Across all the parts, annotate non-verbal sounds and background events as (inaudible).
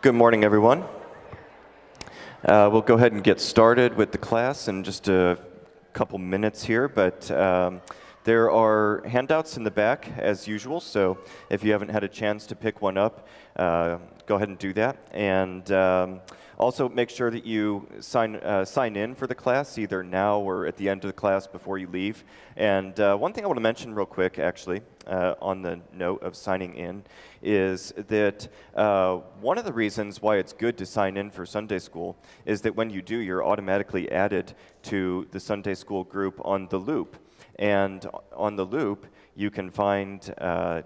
Good morning, everyone. Uh, we'll go ahead and get started with the class in just a couple minutes here, but um, there are handouts in the back as usual, so if you haven't had a chance to pick one up, uh, go ahead and do that. And um, also make sure that you sign, uh, sign in for the class either now or at the end of the class before you leave. And uh, one thing I want to mention real quick, actually, uh, on the note of signing in, is that uh, one of the reasons why it's good to sign in for Sunday school is that when you do, you're automatically added to the Sunday school group on the loop. And on the loop, you can find uh,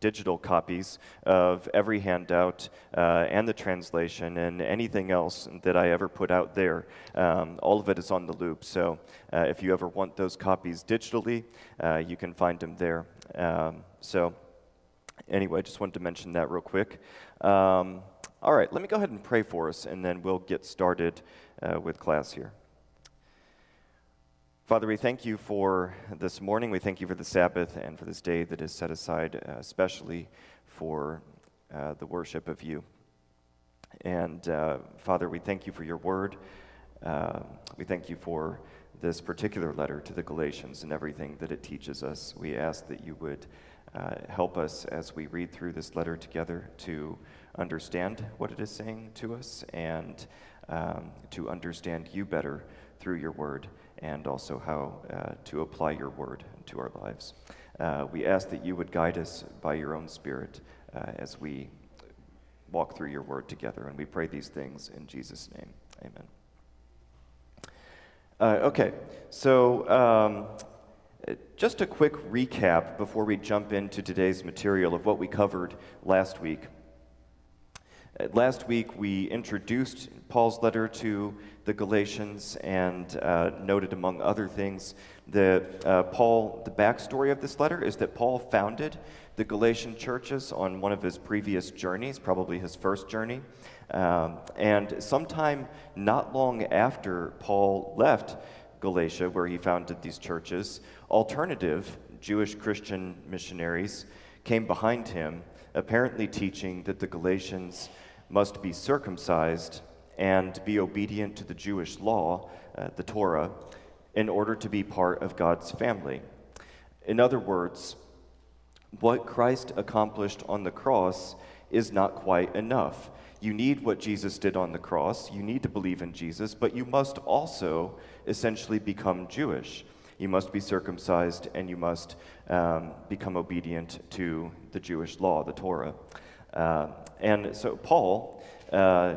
digital copies of every handout uh, and the translation and anything else that I ever put out there. Um, all of it is on the loop. So uh, if you ever want those copies digitally, uh, you can find them there. Um, so anyway, I just wanted to mention that real quick. Um, all right, let me go ahead and pray for us, and then we'll get started uh, with class here. Father, we thank you for this morning. We thank you for the Sabbath and for this day that is set aside uh, especially for uh, the worship of you. And uh, Father, we thank you for your word. Uh, we thank you for this particular letter to the Galatians and everything that it teaches us. We ask that you would uh, help us as we read through this letter together to understand what it is saying to us and um, to understand you better through your word and also how uh, to apply your word to our lives. Uh, we ask that you would guide us by your own Spirit uh, as we walk through your word together. And we pray these things in Jesus' name. Amen. Uh, okay, so um, just a quick recap before we jump into today's material of what we covered last week. Uh, last week, we introduced Paul's letter to the Galatians and uh, noted, among other things, that uh, Paul, the backstory of this letter is that Paul founded the Galatian churches on one of his previous journeys, probably his first journey. Um, and sometime not long after Paul left Galatia, where he founded these churches, alternative Jewish Christian missionaries came behind him, apparently teaching that the Galatians must be circumcised and be obedient to the Jewish law, uh, the Torah, in order to be part of God's family. In other words, what Christ accomplished on the cross is not quite enough. You need what Jesus did on the cross. You need to believe in Jesus, but you must also essentially become Jewish. You must be circumcised and you must um, become obedient to the Jewish law, the Torah. Uh, and so Paul uh,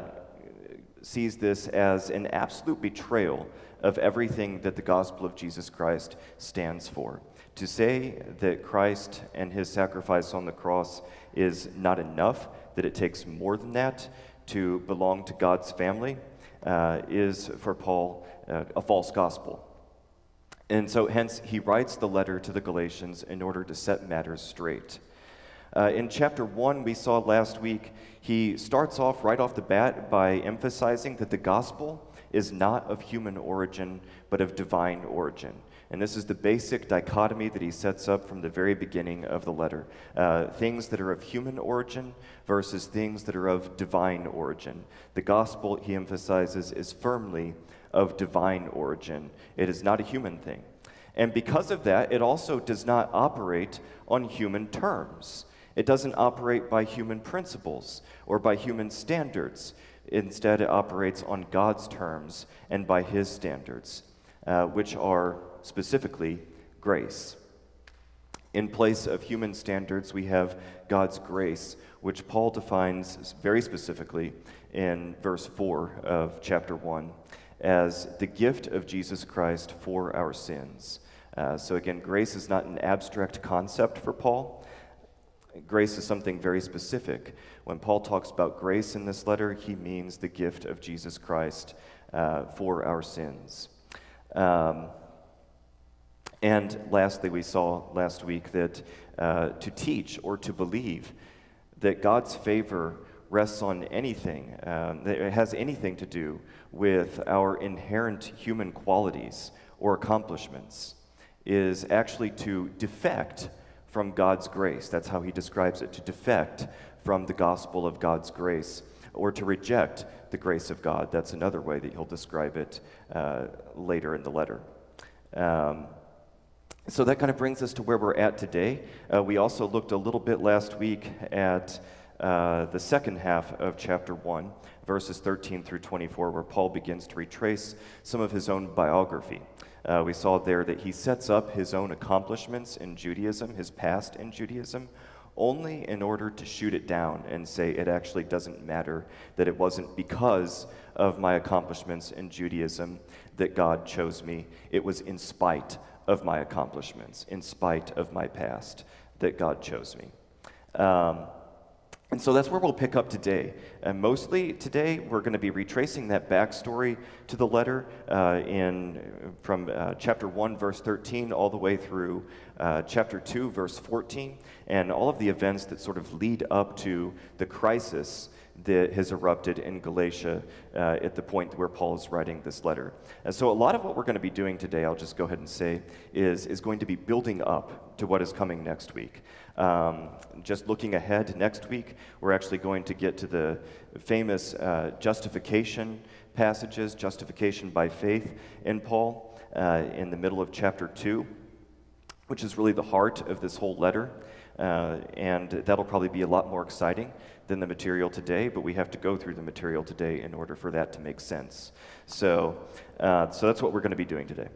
sees this as an absolute betrayal of everything that the gospel of Jesus Christ stands for. To say that Christ and his sacrifice on the cross is not enough, that it takes more than that to belong to God's family, uh, is for Paul uh, a false gospel. And so, hence, he writes the letter to the Galatians in order to set matters straight. Uh, in chapter 1, we saw last week, he starts off right off the bat by emphasizing that the gospel is not of human origin, but of divine origin. And this is the basic dichotomy that he sets up from the very beginning of the letter uh, things that are of human origin versus things that are of divine origin. The gospel, he emphasizes, is firmly of divine origin, it is not a human thing. And because of that, it also does not operate on human terms. It doesn't operate by human principles or by human standards. Instead, it operates on God's terms and by His standards, uh, which are specifically grace. In place of human standards, we have God's grace, which Paul defines very specifically in verse 4 of chapter 1 as the gift of Jesus Christ for our sins. Uh, so, again, grace is not an abstract concept for Paul. Grace is something very specific. When Paul talks about grace in this letter, he means the gift of Jesus Christ uh, for our sins. Um, and lastly, we saw last week that uh, to teach or to believe that God's favor rests on anything, um, that it has anything to do with our inherent human qualities or accomplishments, is actually to defect from God's grace. That's how he describes it to defect from the gospel of God's grace or to reject the grace of God. That's another way that he'll describe it uh, later in the letter. Um, so that kind of brings us to where we're at today. Uh, we also looked a little bit last week at uh, the second half of chapter 1, verses 13 through 24, where Paul begins to retrace some of his own biography. Uh, we saw there that he sets up his own accomplishments in Judaism, his past in Judaism, only in order to shoot it down and say it actually doesn't matter, that it wasn't because of my accomplishments in Judaism that God chose me. It was in spite of my accomplishments, in spite of my past, that God chose me. Um, and so that's where we'll pick up today. And mostly today, we're going to be retracing that backstory to the letter uh, in, from uh, chapter 1, verse 13, all the way through uh, chapter 2, verse 14, and all of the events that sort of lead up to the crisis that has erupted in Galatia uh, at the point where Paul is writing this letter. And so, a lot of what we're going to be doing today, I'll just go ahead and say, is, is going to be building up to what is coming next week. Um, just looking ahead next week, we're actually going to get to the famous uh, justification passages, justification by faith in Paul, uh, in the middle of chapter 2, which is really the heart of this whole letter. Uh, and that'll probably be a lot more exciting than the material today, but we have to go through the material today in order for that to make sense. So, uh, so that's what we're going to be doing today.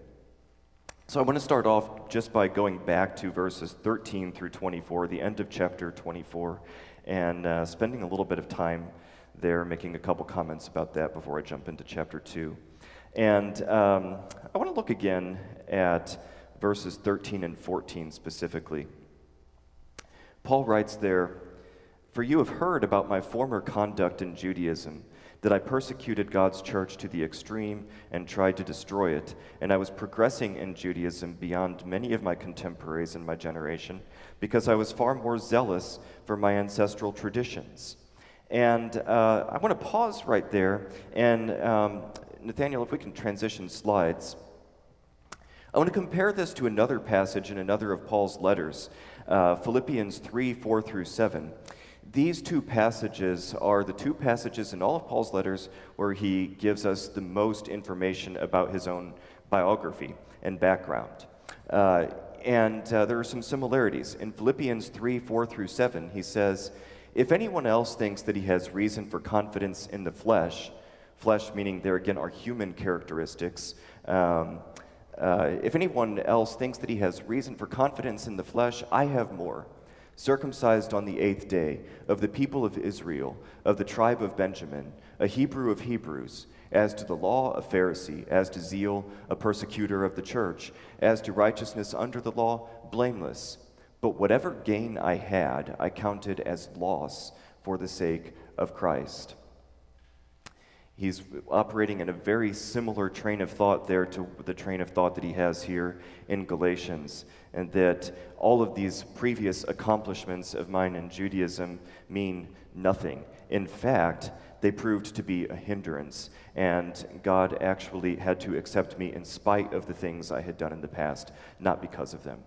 So I want to start off just by going back to verses 13 through 24, the end of chapter 24, and uh, spending a little bit of time there, making a couple comments about that before I jump into chapter 2. And um, I want to look again at verses 13 and 14 specifically. Paul writes there, For you have heard about my former conduct in Judaism, that I persecuted God's church to the extreme and tried to destroy it, and I was progressing in Judaism beyond many of my contemporaries in my generation, because I was far more zealous for my ancestral traditions. And uh, I want to pause right there, and um, Nathaniel, if we can transition slides. I want to compare this to another passage in another of Paul's letters uh, Philippians 3 4 through 7. These two passages are the two passages in all of Paul's letters where he gives us the most information about his own biography and background. Uh, and uh, there are some similarities. In Philippians 3 4 through 7, he says, If anyone else thinks that he has reason for confidence in the flesh, flesh meaning there again are human characteristics, um, uh, if anyone else thinks that he has reason for confidence in the flesh, I have more. Circumcised on the eighth day, of the people of Israel, of the tribe of Benjamin, a Hebrew of Hebrews, as to the law, a Pharisee, as to zeal, a persecutor of the church, as to righteousness under the law, blameless. But whatever gain I had, I counted as loss for the sake of Christ. He's operating in a very similar train of thought there to the train of thought that he has here in Galatians, and that all of these previous accomplishments of mine in Judaism mean nothing. In fact, they proved to be a hindrance, and God actually had to accept me in spite of the things I had done in the past, not because of them.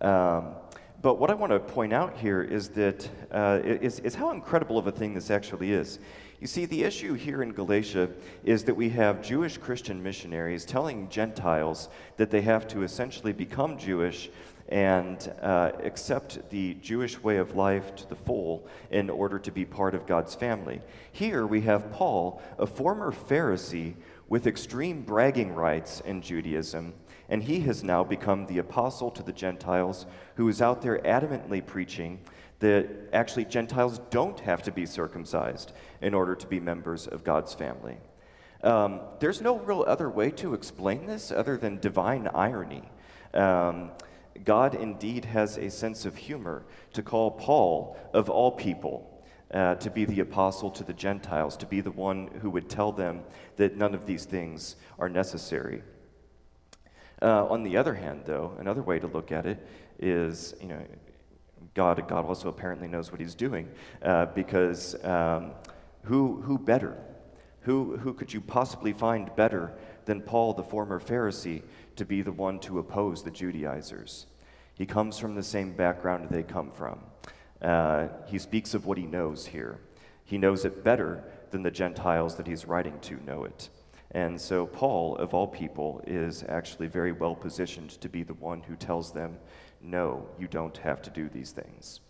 Um, but what I want to point out here is that uh, is, is how incredible of a thing this actually is. You see, the issue here in Galatia is that we have Jewish Christian missionaries telling Gentiles that they have to essentially become Jewish and uh, accept the Jewish way of life to the full in order to be part of God's family. Here we have Paul, a former Pharisee with extreme bragging rights in Judaism, and he has now become the apostle to the Gentiles who is out there adamantly preaching that actually Gentiles don't have to be circumcised in order to be members of God's family. Um, there's no real other way to explain this other than divine irony. Um, God indeed has a sense of humor to call Paul, of all people, uh, to be the apostle to the Gentiles, to be the one who would tell them that none of these things are necessary. Uh, on the other hand, though, another way to look at it is, you know, God, God also apparently knows what he's doing uh, because um, who, who better? Who, who could you possibly find better than Paul, the former Pharisee, to be the one to oppose the Judaizers? He comes from the same background they come from. Uh, he speaks of what he knows here. He knows it better than the Gentiles that he's writing to know it. And so, Paul, of all people, is actually very well positioned to be the one who tells them, no, you don't have to do these things.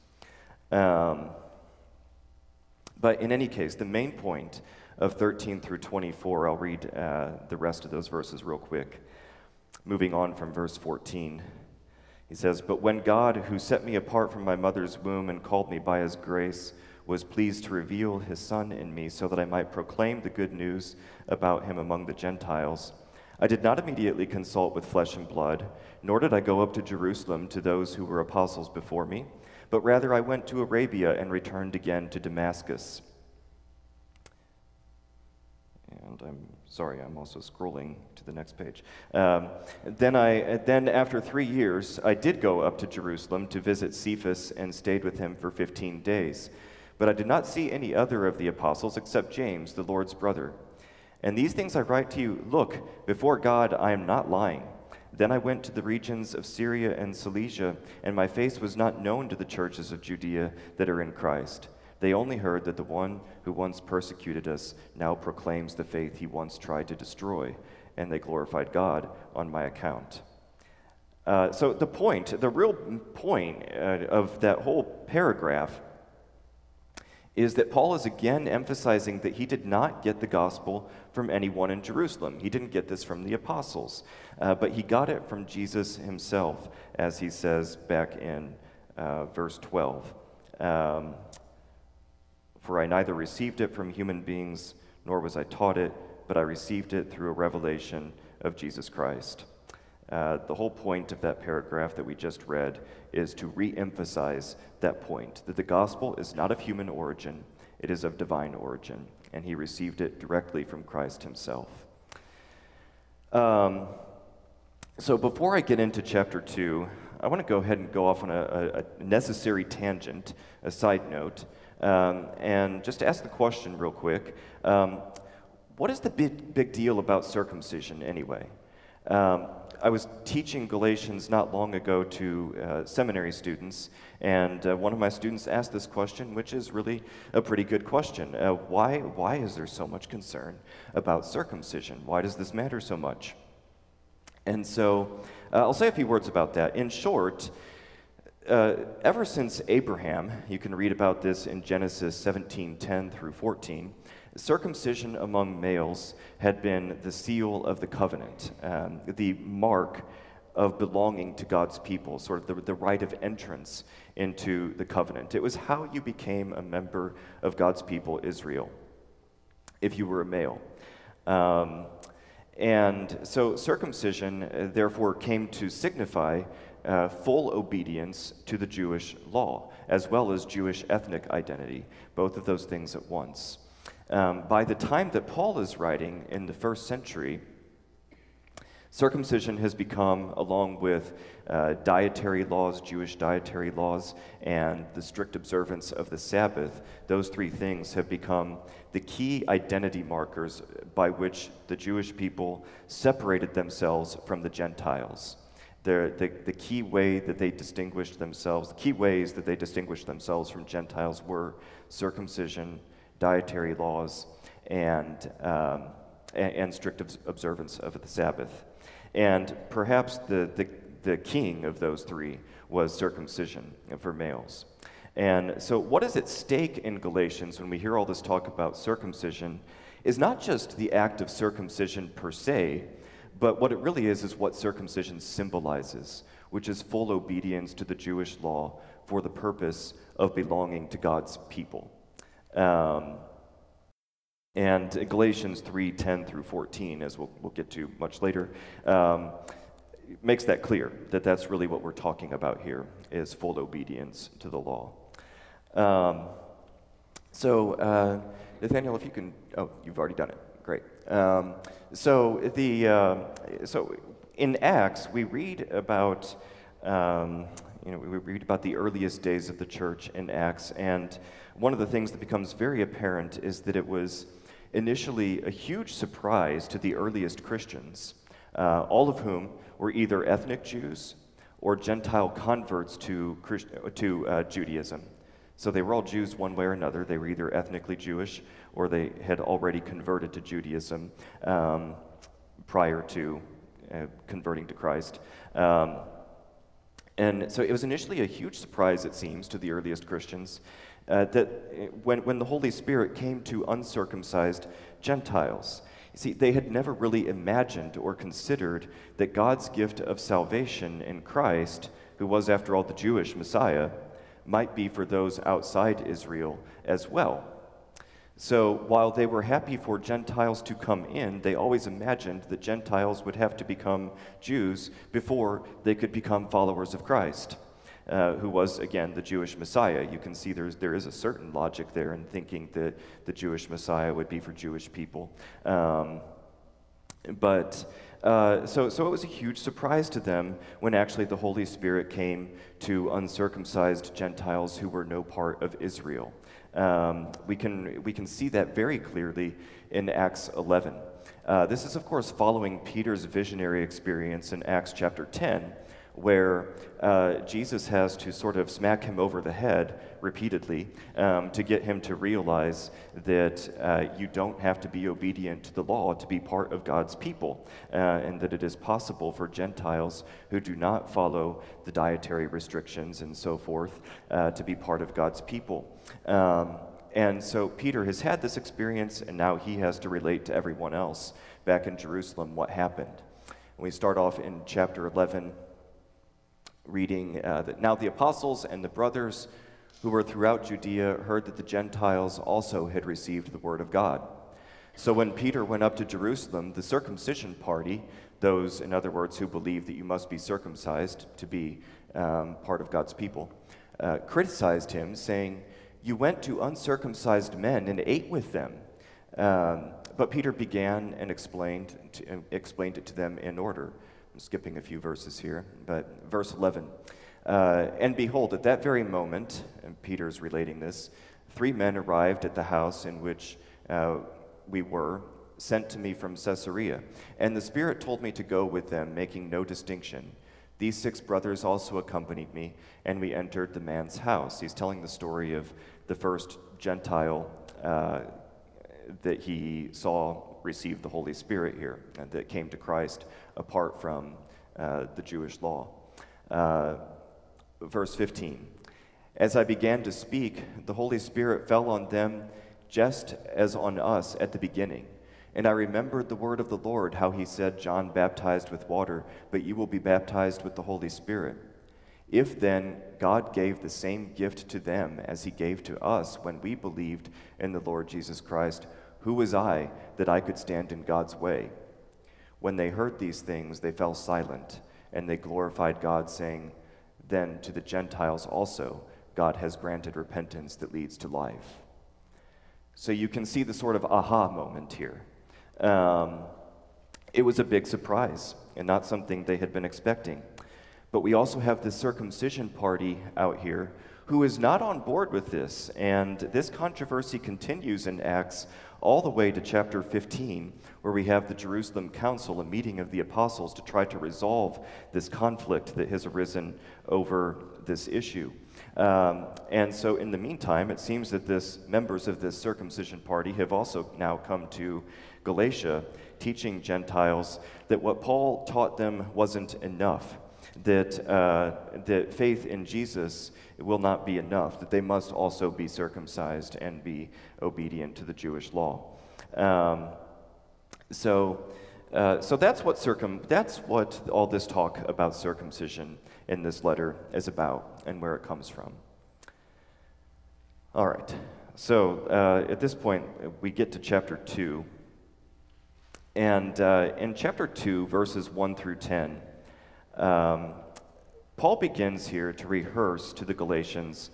Um, but in any case, the main point of 13 through 24, I'll read uh, the rest of those verses real quick. Moving on from verse 14, he says, But when God, who set me apart from my mother's womb and called me by his grace, was pleased to reveal his Son in me so that I might proclaim the good news about him among the Gentiles, I did not immediately consult with flesh and blood, nor did I go up to Jerusalem to those who were apostles before me, but rather I went to Arabia and returned again to Damascus. And I'm sorry, I'm also scrolling the next page. Um, then, I, then, after three years, I did go up to Jerusalem to visit Cephas and stayed with him for 15 days. But I did not see any other of the apostles except James, the Lord's brother. And these things I write to you look, before God, I am not lying. Then I went to the regions of Syria and Cilicia, and my face was not known to the churches of Judea that are in Christ. They only heard that the one who once persecuted us now proclaims the faith he once tried to destroy, and they glorified God on my account. Uh, so, the point, the real point uh, of that whole paragraph is that Paul is again emphasizing that he did not get the gospel from anyone in Jerusalem. He didn't get this from the apostles, uh, but he got it from Jesus himself, as he says back in uh, verse 12. Um, For I neither received it from human beings, nor was I taught it, but I received it through a revelation of Jesus Christ. Uh, the whole point of that paragraph that we just read is to re emphasize that point that the gospel is not of human origin, it is of divine origin, and he received it directly from Christ himself. Um, so before I get into chapter 2, I want to go ahead and go off on a, a necessary tangent, a side note, um, and just ask the question real quick. Um, what is the big, big deal about circumcision anyway? Um, I was teaching Galatians not long ago to uh, seminary students, and uh, one of my students asked this question, which is really a pretty good question. Uh, why, why is there so much concern about circumcision? Why does this matter so much? And so uh, I'll say a few words about that. In short, uh, ever since Abraham, you can read about this in Genesis 17 10 through 14. Circumcision among males had been the seal of the covenant, um, the mark of belonging to God's people, sort of the, the right of entrance into the covenant. It was how you became a member of God's people, Israel, if you were a male. Um, and so circumcision, uh, therefore, came to signify uh, full obedience to the Jewish law, as well as Jewish ethnic identity, both of those things at once. Um, by the time that Paul is writing in the first century, circumcision has become, along with uh, dietary laws, Jewish dietary laws, and the strict observance of the Sabbath, those three things have become the key identity markers by which the Jewish people separated themselves from the Gentiles. The, the, the key way that they distinguished themselves, the key ways that they distinguished themselves from Gentiles were circumcision dietary laws, and, um, and, and, strict observance of the Sabbath. And perhaps the, the, the king of those three was circumcision for males. And so, what is at stake in Galatians when we hear all this talk about circumcision is not just the act of circumcision per se, but what it really is is what circumcision symbolizes, which is full obedience to the Jewish law for the purpose of belonging to God's people. Um, and Galatians 3 10 through 14, as we'll, we'll get to much later, um, makes that clear that that's really what we're talking about here is full obedience to the law. Um, so, uh, Nathaniel, if you can, oh, you've already done it. Great. Um, so, the, uh, so in Acts, we read about um, you know, we read about the earliest days of the church in Acts, and one of the things that becomes very apparent is that it was initially a huge surprise to the earliest Christians, uh, all of whom were either ethnic Jews or Gentile converts to, Christ- to uh, Judaism. So they were all Jews one way or another. They were either ethnically Jewish or they had already converted to Judaism um, prior to uh, converting to Christ. Um, and so it was initially a huge surprise, it seems, to the earliest Christians uh, that uh, when, when the Holy Spirit came to uncircumcised Gentiles, You see, they had never really imagined or considered that God's gift of salvation in Christ, who was, after all, the Jewish Messiah, might be for those outside Israel as well. So while they were happy for Gentiles to come in, they always imagined that Gentiles would have to become Jews before they could become followers of Christ, uh, who was, again, the Jewish Messiah. You can see there's, there is a certain logic there in thinking that the Jewish Messiah would be for Jewish people. Um, but uh, so, so it was a huge surprise to them when actually the Holy Spirit came to uncircumcised Gentiles who were no part of Israel. Um, we, can, we can see that very clearly in Acts 11. Uh, this is, of course, following Peter's visionary experience in Acts chapter 10, where uh, Jesus has to sort of smack him over the head repeatedly um, to get him to realize that uh, you don't have to be obedient to the law to be part of God's people, uh, and that it is possible for Gentiles who do not follow the dietary restrictions and so forth uh, to be part of God's people. Um, and so Peter has had this experience, and now he has to relate to everyone else back in Jerusalem what happened. We start off in chapter 11 reading uh, that now the apostles and the brothers who were throughout Judea heard that the Gentiles also had received the word of God. So when Peter went up to Jerusalem, the circumcision party, those, in other words, who believe that you must be circumcised to be um, part of God's people, uh, criticized him, saying, You went to uncircumcised men and ate with them. Um, but Peter began and explained, to, uh, explained it to them in order. Skipping a few verses here, but verse 11. Uh, and behold, at that very moment, and Peter's relating this, three men arrived at the house in which uh, we were, sent to me from Caesarea. And the Spirit told me to go with them, making no distinction. These six brothers also accompanied me, and we entered the man's house. He's telling the story of the first Gentile uh, that he saw receive the Holy Spirit here, and that came to Christ apart from uh, the Jewish law. Uh, verse 15 As I began to speak, the Holy Spirit fell on them just as on us at the beginning. And I remembered the word of the Lord, how he said, John baptized with water, but you will be baptized with the Holy Spirit. If then God gave the same gift to them as he gave to us when we believed in the Lord Jesus Christ, who was I that I could stand in God's way? When they heard these things, they fell silent, and they glorified God, saying, Then to the Gentiles also God has granted repentance that leads to life. So you can see the sort of aha moment here. Um, it was a big surprise and not something they had been expecting. But we also have the circumcision party out here who is not on board with this. And this controversy continues in Acts all the way to chapter 15, where we have the Jerusalem Council, a meeting of the apostles to try to resolve this conflict that has arisen over this issue. Um, and so, in the meantime, it seems that this members of this circumcision party have also now come to Galatia, teaching Gentiles that what Paul taught them wasn't enough that, uh, that faith in Jesus will not be enough, that they must also be circumcised and be obedient to the Jewish law. Um, so, uh, so that's what circum that's what all this talk about circumcision in this letter is about and where it comes from. All right. So uh, at this point, we get to chapter two, and uh, in chapter two, verses one through ten. Um, Paul begins here to rehearse to the Galatians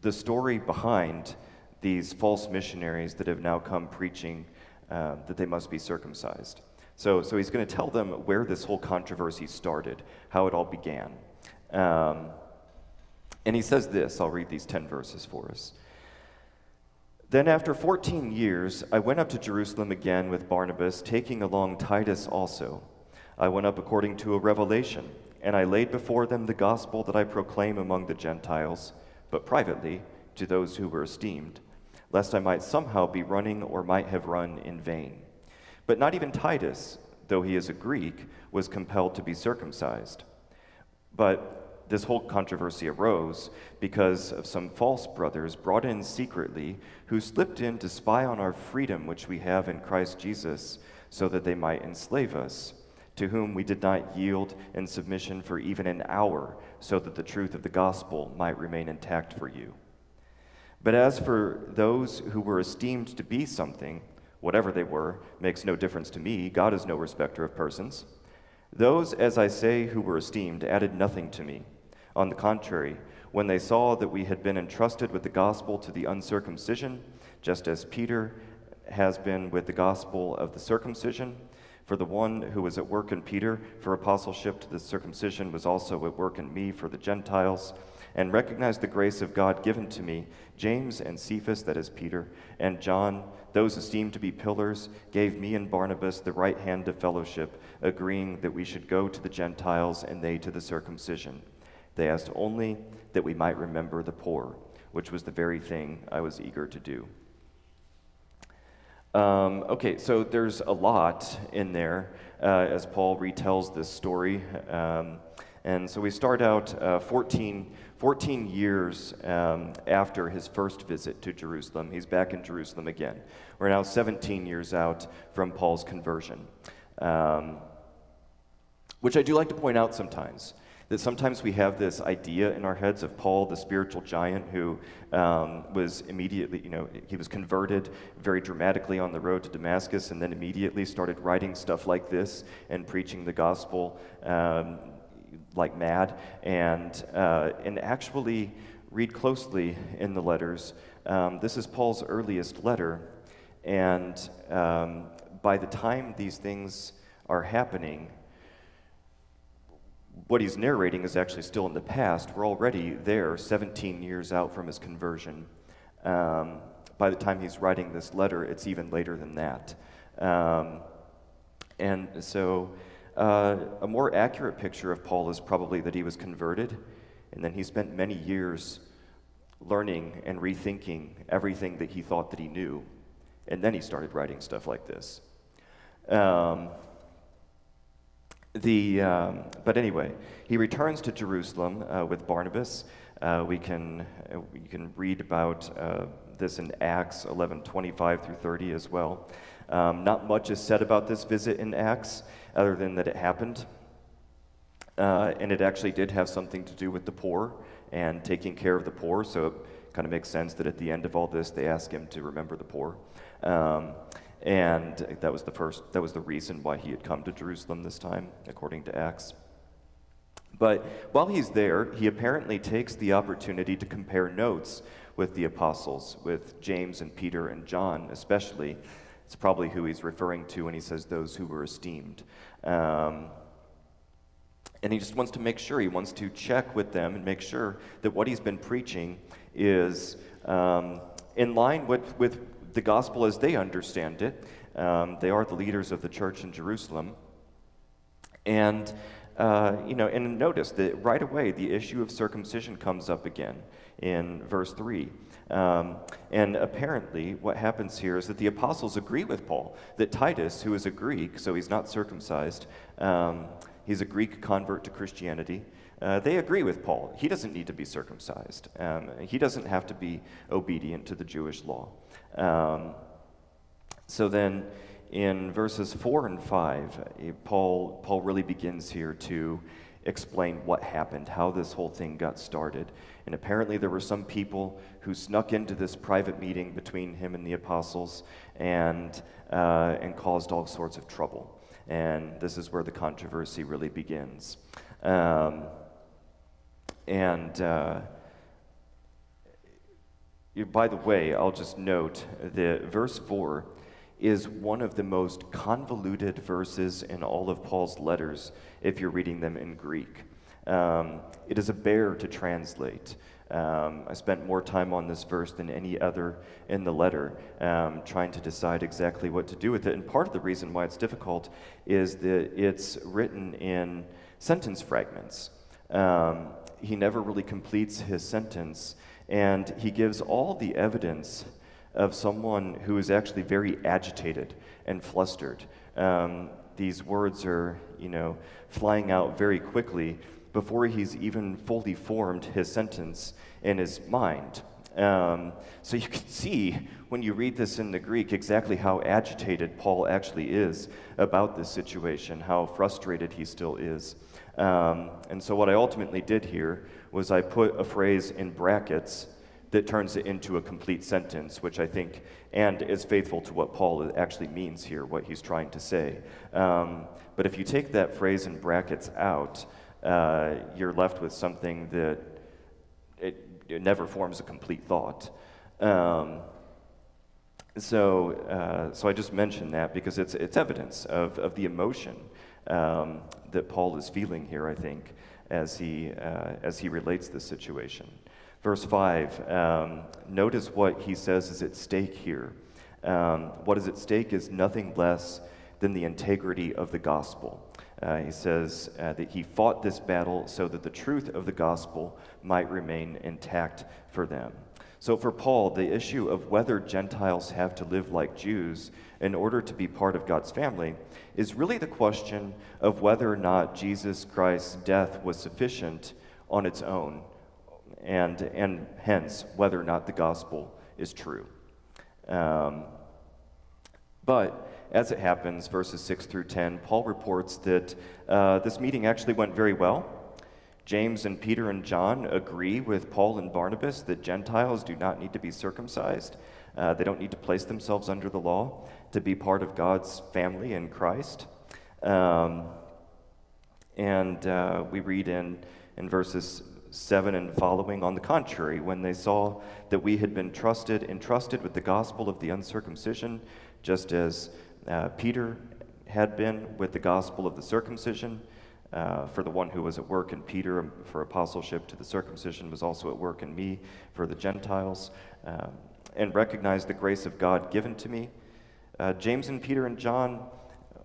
the story behind these false missionaries that have now come preaching uh, that they must be circumcised. So, so he's going to tell them where this whole controversy started, how it all began. Um, and he says this I'll read these 10 verses for us. Then, after 14 years, I went up to Jerusalem again with Barnabas, taking along Titus also. I went up according to a revelation, and I laid before them the gospel that I proclaim among the Gentiles, but privately to those who were esteemed, lest I might somehow be running or might have run in vain. But not even Titus, though he is a Greek, was compelled to be circumcised. But this whole controversy arose because of some false brothers brought in secretly who slipped in to spy on our freedom which we have in Christ Jesus, so that they might enslave us, to whom we did not yield in submission for even an hour, so that the truth of the gospel might remain intact for you. But as for those who were esteemed to be something, whatever they were, makes no difference to me. God is no respecter of persons. Those, as I say, who were esteemed, added nothing to me. On the contrary, when they saw that we had been entrusted with the gospel to the uncircumcision, just as Peter has been with the gospel of the circumcision, for the one who was at work in Peter for apostleship to the circumcision was also at work in me for the Gentiles and recognized the grace of God given to me, James and Cephas, that is Peter, and John, those esteemed to be pillars, gave me and Barnabas the right hand of fellowship, agreeing that we should go to the Gentiles and they to the circumcision. They asked only that we might remember the poor, which was the very thing I was eager to do. Um, okay, so there's a lot in there uh, as Paul retells this story. Um, and so we start out uh, 14 14 years um, after his first visit to Jerusalem, he's back in Jerusalem again. We're now 17 years out from Paul's conversion. Um, which I do like to point out sometimes. That sometimes we have this idea in our heads of Paul, the spiritual giant, who um, was immediately, you know, he was converted very dramatically on the road to Damascus and then immediately started writing stuff like this and preaching the gospel um, like mad, and, uh, and actually read closely in the letters. Um, this is Paul's earliest letter, and um, by the time these things are happening, what he's narrating is actually still in the past. We're already there, 17 years out from his conversion. Um, by the time he's writing this letter, it's even later than that. Um, and so uh, a more accurate picture of Paul is probably that he was converted, and then he spent many years learning and rethinking everything that he thought that he knew, and then he started writing stuff like this. Um, the, um, but anyway, he returns to Jerusalem uh, with Barnabas. Uh, we can uh, you can read about uh, this in Acts 11, 25 through 30 as well. Um, not much is said about this visit in Acts, other than that it happened. Uh, and it actually did have something to do with the poor and taking care of the poor, so it kind of makes sense that at the end of all this, they ask him to remember the poor. Um, and that was the first, that was the reason why he had come to Jerusalem this time, according to Acts. But while he's there, he apparently takes the opportunity to compare notes with the apostles, with James and Peter and John especially. It's probably who he's referring to when he says those who were esteemed. Um, and he just wants to make sure, he wants to check with them and make sure that what he's been preaching is um, in line with, with the gospel as they understand it. Um, they are the leaders of the church in Jerusalem. And, uh, you know, and notice that right away the issue of circumcision comes up again in verse 3. Um, and apparently, what happens here is that the apostles agree with Paul that Titus, who is a Greek, so he's not circumcised, um, he's a Greek convert to Christianity. Uh, they agree with Paul. He doesn't need to be circumcised. Um, he doesn't have to be obedient to the Jewish law. Um, so then, in verses 4 and 5, eh, Paul, Paul really begins here to explain what happened, how this whole thing got started. And apparently, there were some people who snuck into this private meeting between him and the apostles and, uh, and caused all sorts of trouble. And this is where the controversy really begins. Um, and uh, by the way, I'll just note that verse 4 is one of the most convoluted verses in all of Paul's letters if you're reading them in Greek. Um, it is a bear to translate. Um, I spent more time on this verse than any other in the letter, um, trying to decide exactly what to do with it. And part of the reason why it's difficult is that it's written in sentence fragments. Um, he never really completes his sentence And he gives all the evidence of someone who is actually very agitated and flustered. Um, these words are, you know, flying out very quickly before he's even fully formed his sentence in his mind. Um, so you can see when you read this in the Greek exactly how agitated Paul actually is about this situation, how frustrated he still is. Um, and so what I ultimately did here was I put a phrase in brackets that turns it into a complete sentence, which I think and is faithful to what Paul actually means here, what he's trying to say. Um, but if you take that phrase in brackets out, uh, you're left with something that it, it never forms a complete thought. Um, so, uh, so I just mentioned that because it's, it's evidence of, of the emotion um, that Paul is feeling here, I think, as he, uh, as he relates this situation. Verse 5, um, notice what he says is at stake here. Um, what is at stake is nothing less than the integrity of the gospel. Uh, he says uh, that he fought this battle so that the truth of the gospel might remain intact for them. So, for Paul, the issue of whether Gentiles have to live like Jews in order to be part of God's family is really the question of whether or not Jesus Christ's death was sufficient on its own, and, and hence whether or not the gospel is true. Um, but as it happens, verses 6 through 10, Paul reports that uh, this meeting actually went very well. James and Peter and John agree with Paul and Barnabas that Gentiles do not need to be circumcised. Uh, they don't need to place themselves under the law to be part of God's family in Christ. Um, and uh, we read in, in verses 7 and following, on the contrary, when they saw that we had been trusted, entrusted with the gospel of the uncircumcision, just as uh, Peter had been with the gospel of the circumcision. Uh, for the one who was at work in Peter for apostleship to the circumcision was also at work in me for the Gentiles, um, and recognize the grace of God given to me. Uh, James and Peter and John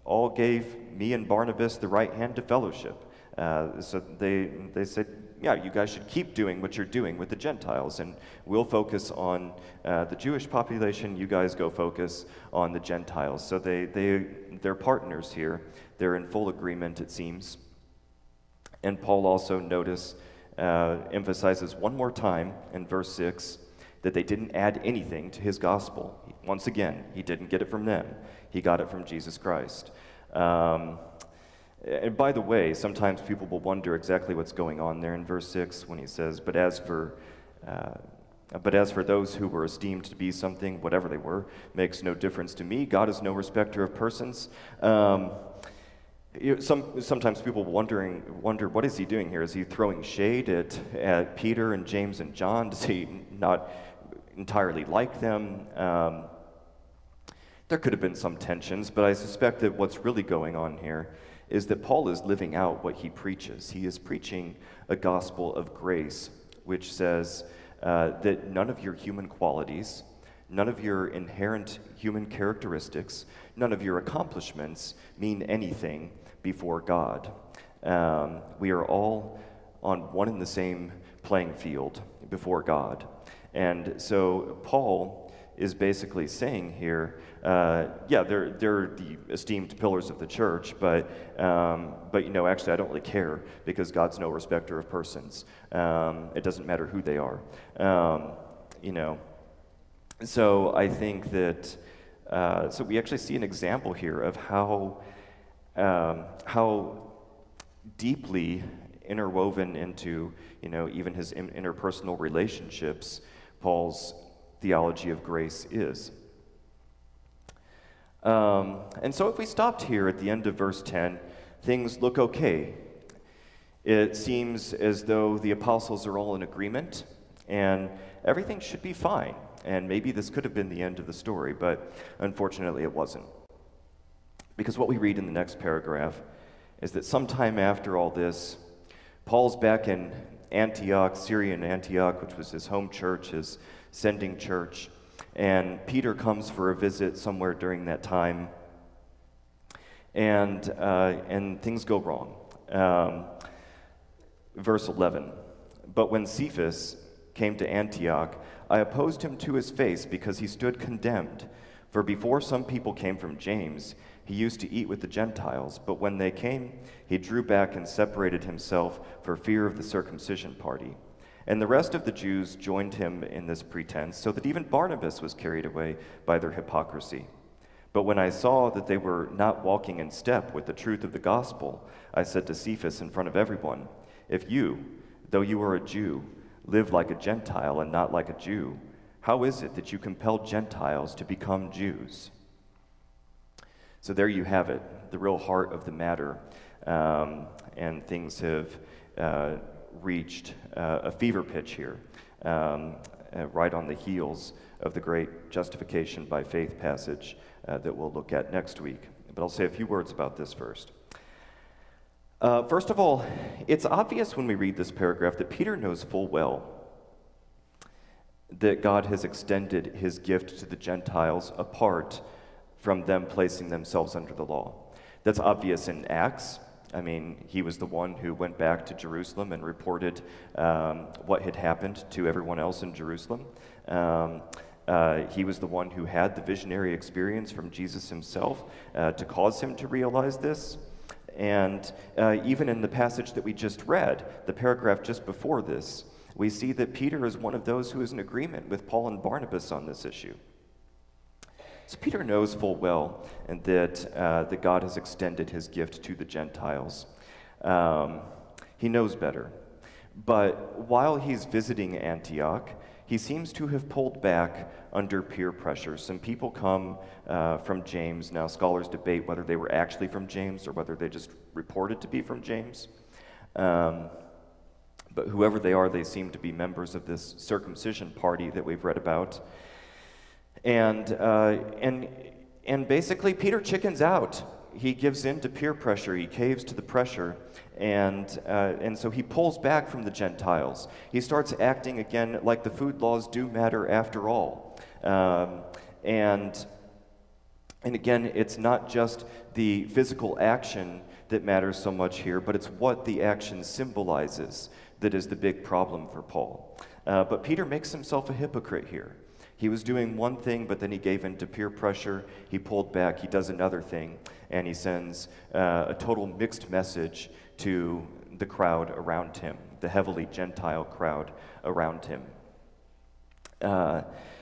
all gave me and Barnabas the right hand to fellowship. Uh, so they, they said, yeah, you guys should keep doing what you're doing with the Gentiles, and we'll focus on uh, the Jewish population. You guys go focus on the Gentiles. So they, they, they're partners here. They're in full agreement, it seems. And Paul also notice uh, emphasizes one more time in verse 6 that they didn't add anything to his gospel. Once again, he didn't get it from them, he got it from Jesus Christ. Um, and by the way, sometimes people will wonder exactly what's going on there in verse 6 when he says, But as for uh, but as for those who were esteemed to be something, whatever they were, makes no difference to me. God is no respecter of persons. Um, you know, some, sometimes people wondering, wonder what is he doing here? Is he throwing shade at, at Peter and James and John? (laughs) Does he not entirely like them? Um, there could have been some tensions, but I suspect that what's really going on here is that Paul is living out what he preaches. He is preaching a gospel of grace, which says uh, that none of your human qualities, none of your inherent human characteristics, none of your accomplishments mean anything before God. Um, we are all on one and the same playing field before God. And so Paul is basically saying here, uh, yeah, they're, they're the esteemed pillars of the church, but, um, but, you know, actually I don't really care because God's no respecter of persons. Um, it doesn't matter who they are. Um, you know, so I think that, uh, so we actually see an example here of how, um, how deeply interwoven into, you know, even his interpersonal relationships, Paul's theology of grace is. Um, and so, if we stopped here at the end of verse 10, things look okay. It seems as though the apostles are all in agreement and everything should be fine. And maybe this could have been the end of the story, but unfortunately it wasn't. Because what we read in the next paragraph is that sometime after all this, Paul's back in Antioch, Syrian Antioch, which was his home church, his sending church. And Peter comes for a visit somewhere during that time. And, uh, and things go wrong. Um, verse 11. But when Cephas, came to Antioch, I opposed him to his face because he stood condemned. For before some people came from James, he used to eat with the Gentiles, but when they came, he drew back and separated himself for fear of the circumcision party. And the rest of the Jews joined him in this pretense, so that even Barnabas was carried away by their hypocrisy. But when I saw that they were not walking in step with the truth of the gospel, I said to Cephas in front of everyone, If you, though you are a Jew, live like a Gentile and not like a Jew, how is it that you compel Gentiles to become Jews? So there you have it, the real heart of the matter. Um, and things have uh, reached uh, a fever pitch here, um, uh, right on the heels of the great justification by faith passage uh, that we'll look at next week. But I'll say a few words about this first. Uh, first of all, it's obvious when we read this paragraph that Peter knows full well that God has extended his gift to the Gentiles apart from them placing themselves under the law. That's obvious in Acts. I mean, he was the one who went back to Jerusalem and reported um, what had happened to everyone else in Jerusalem. Um, uh, he was the one who had the visionary experience from Jesus himself uh, to cause him to realize this. And uh, even in the passage that we just read, the paragraph just before this, we see that Peter is one of those who is in agreement with Paul and Barnabas on this issue. So Peter knows full well and that, uh, that God has extended his gift to the Gentiles. Um, he knows better. But while he's visiting Antioch, he seems to have pulled back under peer pressure. Some people come uh, from James. Now, scholars debate whether they were actually from James or whether they just reported to be from James. Um, but whoever they are, they seem to be members of this circumcision party that we've read about. And, uh, and, and basically, Peter chickens out. He gives in to peer pressure, he caves to the pressure, and, uh, and so he pulls back from the Gentiles. He starts acting again like the food laws do matter after all. Um, and, and again, it's not just the physical action that matters so much here, but it's what the action symbolizes that is the big problem for Paul. Uh, but Peter makes himself a hypocrite here. He was doing one thing, but then he gave in to peer pressure. He pulled back. He does another thing, and he sends uh, a total mixed message to the crowd around him, the heavily Gentile crowd around him. Uh,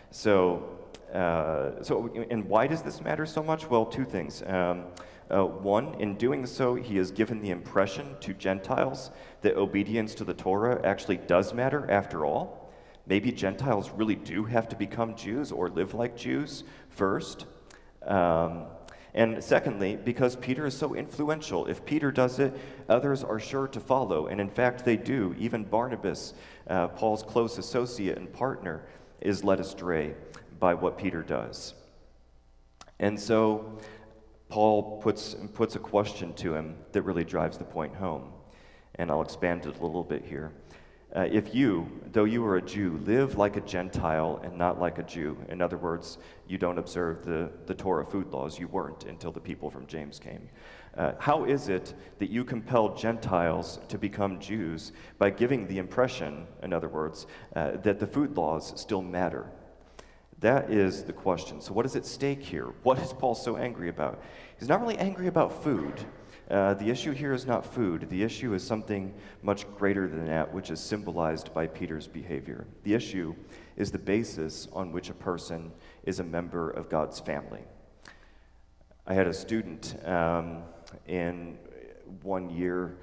so, uh, so, and why does this matter so much? Well, two things. Um, uh, one, in doing so, he has given the impression to Gentiles that obedience to the Torah actually does matter after all. Maybe Gentiles really do have to become Jews or live like Jews first. Um, and secondly, because Peter is so influential, if Peter does it, others are sure to follow. And in fact, they do. Even Barnabas, uh, Paul's close associate and partner, is led astray by what Peter does. And so Paul puts, puts a question to him that really drives the point home. And I'll expand it a little bit here. Uh, if you, though you are a Jew, live like a Gentile and not like a Jew, in other words, you don't observe the, the Torah food laws, you weren't until the people from James came. Uh, how is it that you compel Gentiles to become Jews by giving the impression, in other words, uh, that the food laws still matter? That is the question. So, what is at stake here? What is Paul so angry about? He's not really angry about food. Uh, the issue here is not food. The issue is something much greater than that, which is symbolized by Peter's behavior. The issue is the basis on which a person is a member of God's family. I had a student um, in one year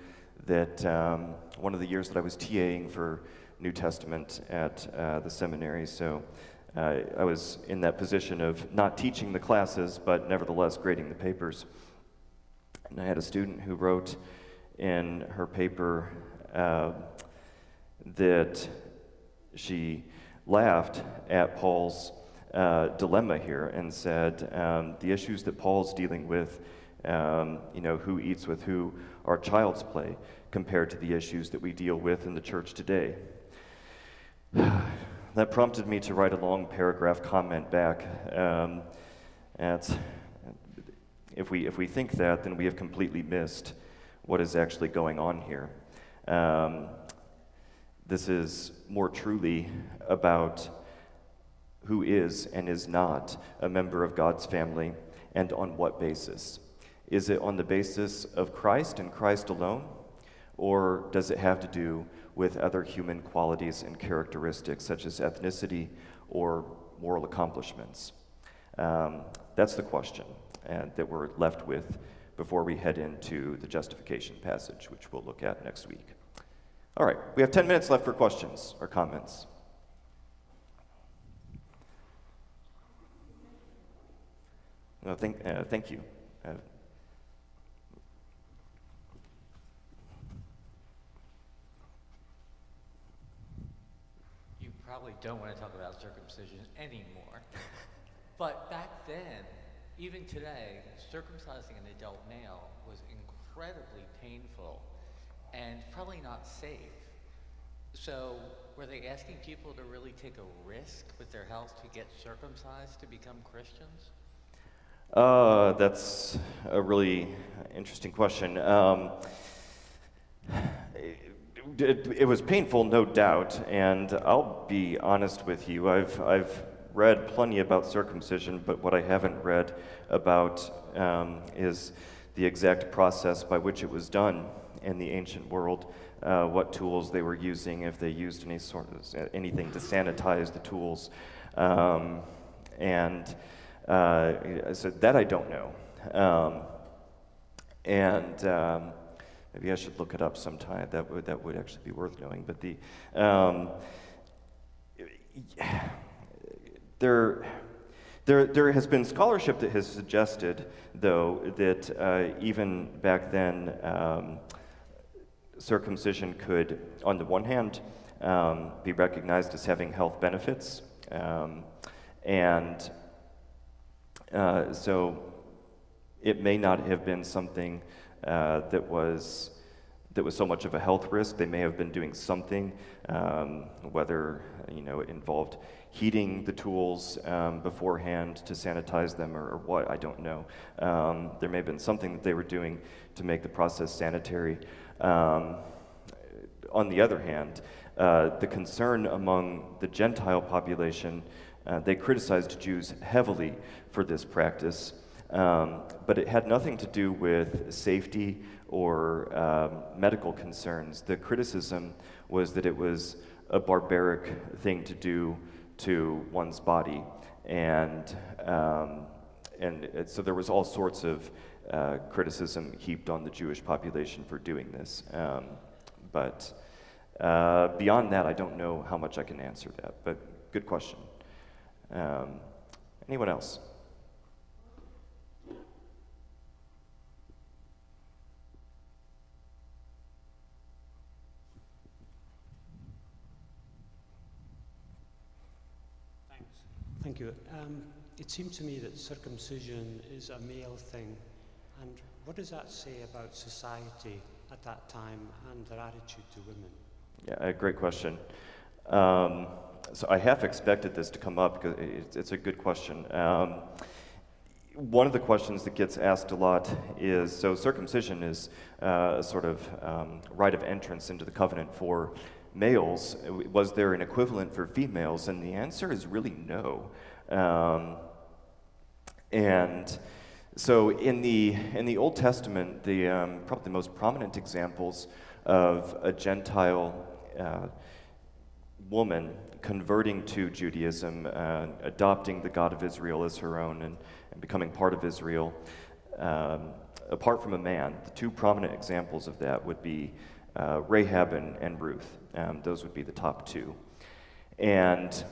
that, um, one of the years that I was TAing for New Testament at uh, the seminary. So uh, I was in that position of not teaching the classes, but nevertheless grading the papers. And I had a student who wrote in her paper uh, that she laughed at Paul's uh, dilemma here and said um, the issues that Paul's dealing with, um, you know, who eats with who, are child's play compared to the issues that we deal with in the church today. (sighs) that prompted me to write a long paragraph comment back um, if we, if we think that, then we have completely missed what is actually going on here. Um, This is more truly about who is and is not a member of God's family and on what basis. Is it on the basis of Christ and Christ alone? Or does it have to do with other human qualities and characteristics such as ethnicity or moral accomplishments? Um, that's the question and, that we're left with before we head into the justification passage, which we'll look at next week. All right, we have 10 minutes left for questions or comments. No, thank, uh, thank you. Uh, you probably don't want to talk about circumcision anymore. but back then, even today, circumcising an adult male was incredibly painful and probably not safe. So, were they asking people to really take a risk with their health to get circumcised to become Christians? Uh, that's a really interesting question. Um, it, it, was painful, no doubt, and I'll be honest with you. I've, I've read plenty about circumcision, but what I haven't read about um, is the exact process by which it was done in the ancient world, uh, what tools they were using, if they used any sort of anything to sanitize the tools, um, and uh, so that I don't know. Um, and um, maybe I should look it up sometime. That would that would actually be worth knowing. But the um, there, there, there has been scholarship that has suggested, though, that uh, even back then, um, circumcision could, on the one hand, um, be recognized as having health benefits. Um, and uh, so it may not have been something uh, that was that was so much of a health risk. They may have been doing something, um, whether you know it involved heating the tools um, beforehand to sanitize them or, or, what, I don't know. Um, there may have been something that they were doing to make the process sanitary. Um, on the other hand, uh, the concern among the Gentile population, uh, they criticized Jews heavily for this practice, um, but it had nothing to do with safety or um, medical concerns. The criticism was that it was a barbaric thing to do to one's body. And, um, and so there was all sorts of uh, criticism heaped on the Jewish population for doing this. Um, but uh, beyond that, I don't know how much I can answer that, but good question. Um, anyone else? Thank you. Um, it seemed to me that circumcision is a male thing. And what does that say about society at that time and their attitude to women? Yeah, great question. Um, so I half expected this to come up because it's, it's a good question. Um, one of the questions that gets asked a lot is so circumcision is uh, a sort of um, rite of entrance into the covenant for males, was there an equivalent for females? And the answer is really no. Um, and so in the, in the Old Testament, the, um, probably the most prominent examples of a Gentile uh, woman converting to Judaism, uh, adopting the God of Israel as her own, and, and becoming part of Israel, um, apart from a man, the two prominent examples of that would be uh, Rahab and, and Ruth. Um, those would be the top two. And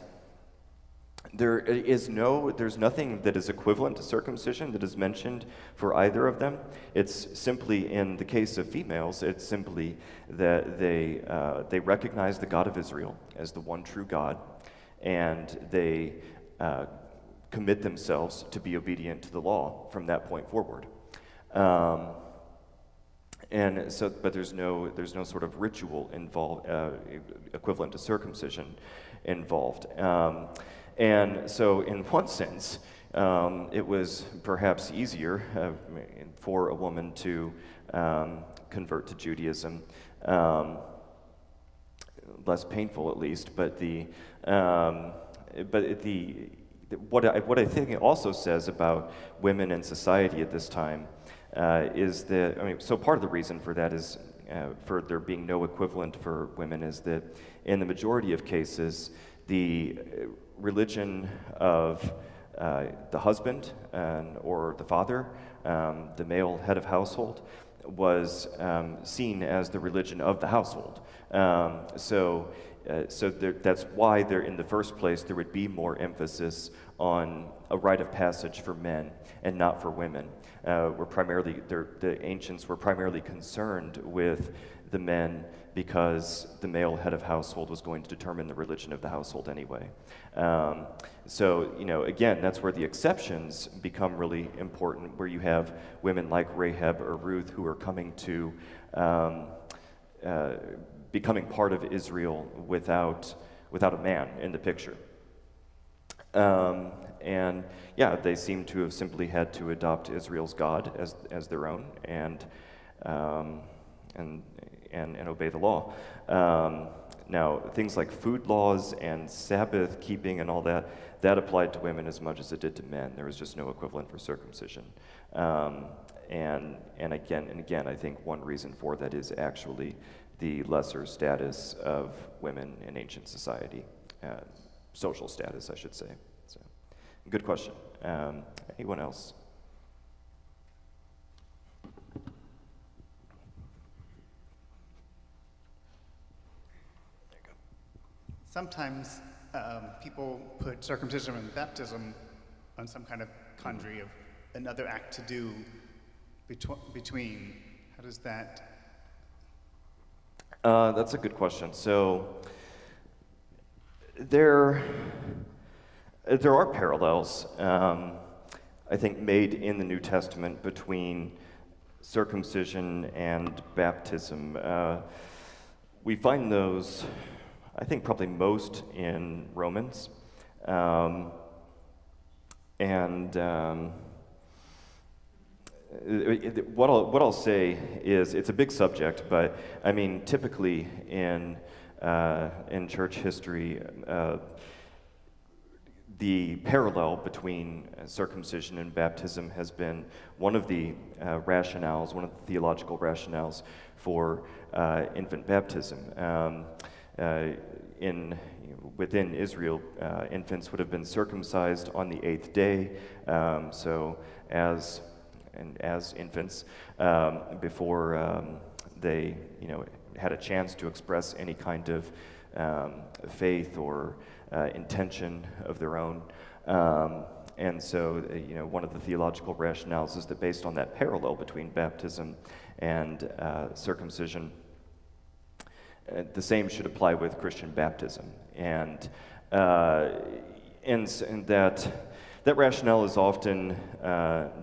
there is no, there's nothing that is equivalent to circumcision that is mentioned for either of them. It's simply, in the case of females, it's simply that they, uh, they recognize the God of Israel as the one true God, and they uh, commit themselves to be obedient to the law from that point forward. Um, and so, but there's no, there's no sort of ritual involved, uh, equivalent to circumcision involved. Um, and so, in one sense, um, it was perhaps easier uh, for a woman to um, convert to Judaism. Um, less painful at least, but the, um, but the, what I, what I think it also says about women in society at this time uh, is that, I mean, so part of the reason for that is, uh, for there being no equivalent for women, is that in the majority of cases, the religion of uh, the husband and, or the father, um, the male head of household, was um, seen as the religion of the household. Um, so, uh, so there, that's why there, in the first place, there would be more emphasis on a rite of passage for men and not for women. Uh, were primarily the ancients were primarily concerned with the men because the male head of household was going to determine the religion of the household anyway. Um, so, you know, again, that's where the exceptions become really important, where you have women like Rahab or Ruth who are coming to um, uh, becoming part of Israel without, without a man in the picture. Um, and yeah, they seem to have simply had to adopt Israel's God as, as their own and, um, and, and, and obey the law. Um, now, things like food laws and Sabbath keeping and all that, that applied to women as much as it did to men. There was just no equivalent for circumcision. Um, and, and again and again, I think one reason for that is actually the lesser status of women in ancient society, uh, social status, I should say. Good question. Um, anyone else? Sometimes um, people put circumcision and baptism on some kind of quandary of another act to do betw- between. How does that? Uh, that's a good question. So there, there are parallels, um, I think, made in the New Testament between circumcision and baptism. Uh, we find those I think probably most in Romans. Um, and um, what, I'll, what I'll say is it's a big subject, but I mean, typically in, uh, in church history, uh, the parallel between circumcision and baptism has been one of the uh, rationales, one of the theological rationales for uh, infant baptism. Um, uh, in, within Israel, uh, infants would have been circumcised on the eighth day. Um, so, as and as infants, um, before um, they, you know, had a chance to express any kind of um, faith or uh, intention of their own. Um, and so, uh, you know, one of the theological rationales is that based on that parallel between baptism and uh, circumcision, uh, the same should apply with Christian baptism. And, uh, and, and, that, that rationale is often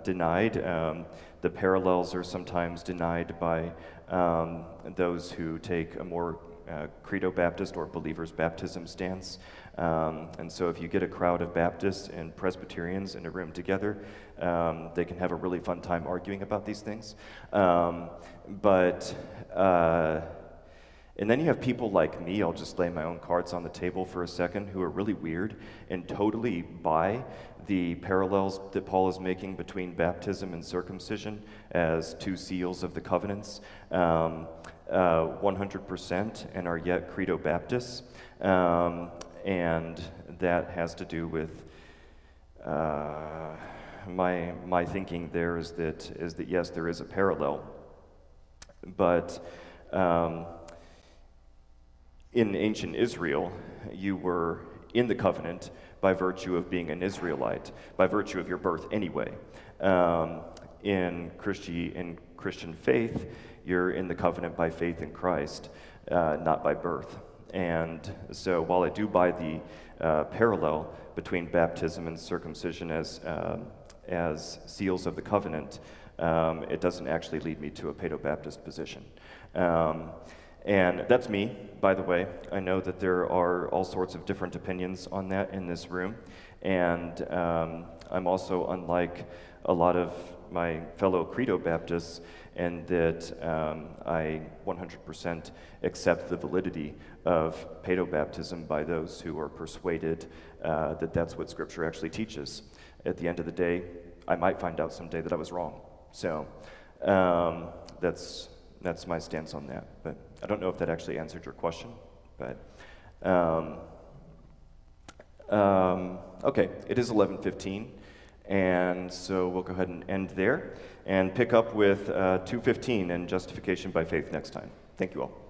denied. Um, the parallels are sometimes denied by um, those who take a more uh, credo Baptist or believers baptism stance. Um, and so, if you get a crowd of Baptists and Presbyterians in a room together, um, they can have a really fun time arguing about these things. Um, but uh, and then you have people like me, I'll just lay my own cards on the table for a second, who are really weird and totally buy the parallels that Paul is making between baptism and circumcision as two seals of the covenants, um, 100%, and are yet credo Baptists. Um, and that has to do with uh, my, my thinking there is that, is that yes, there is a parallel. But um, in ancient Israel, you were in the covenant by virtue of being an Israelite, by virtue of your birth anyway. Um, in, Christi- in Christian faith, you're in the covenant by faith in Christ, uh, not by birth. And so while I do buy the uh, parallel between baptism and circumcision as, uh, as seals of the covenant, um, it doesn't actually lead me to a Paedo-Baptist position. Um, and that's me, by the way. I know that there are all sorts of different opinions on that in this room. And um, I'm also unlike a lot of my fellow Credo Baptists and that um, I 100% accept the validity of paedobaptism by those who are persuaded uh, that that's what Scripture actually teaches. At the end of the day, I might find out someday that I was wrong. So um, that's, that's my stance on that. But I don't know if that actually answered your question. But um, um, okay, it is 11:15, and so we'll go ahead and end there and pick up with uh, 2:15 and justification by faith next time. Thank you all.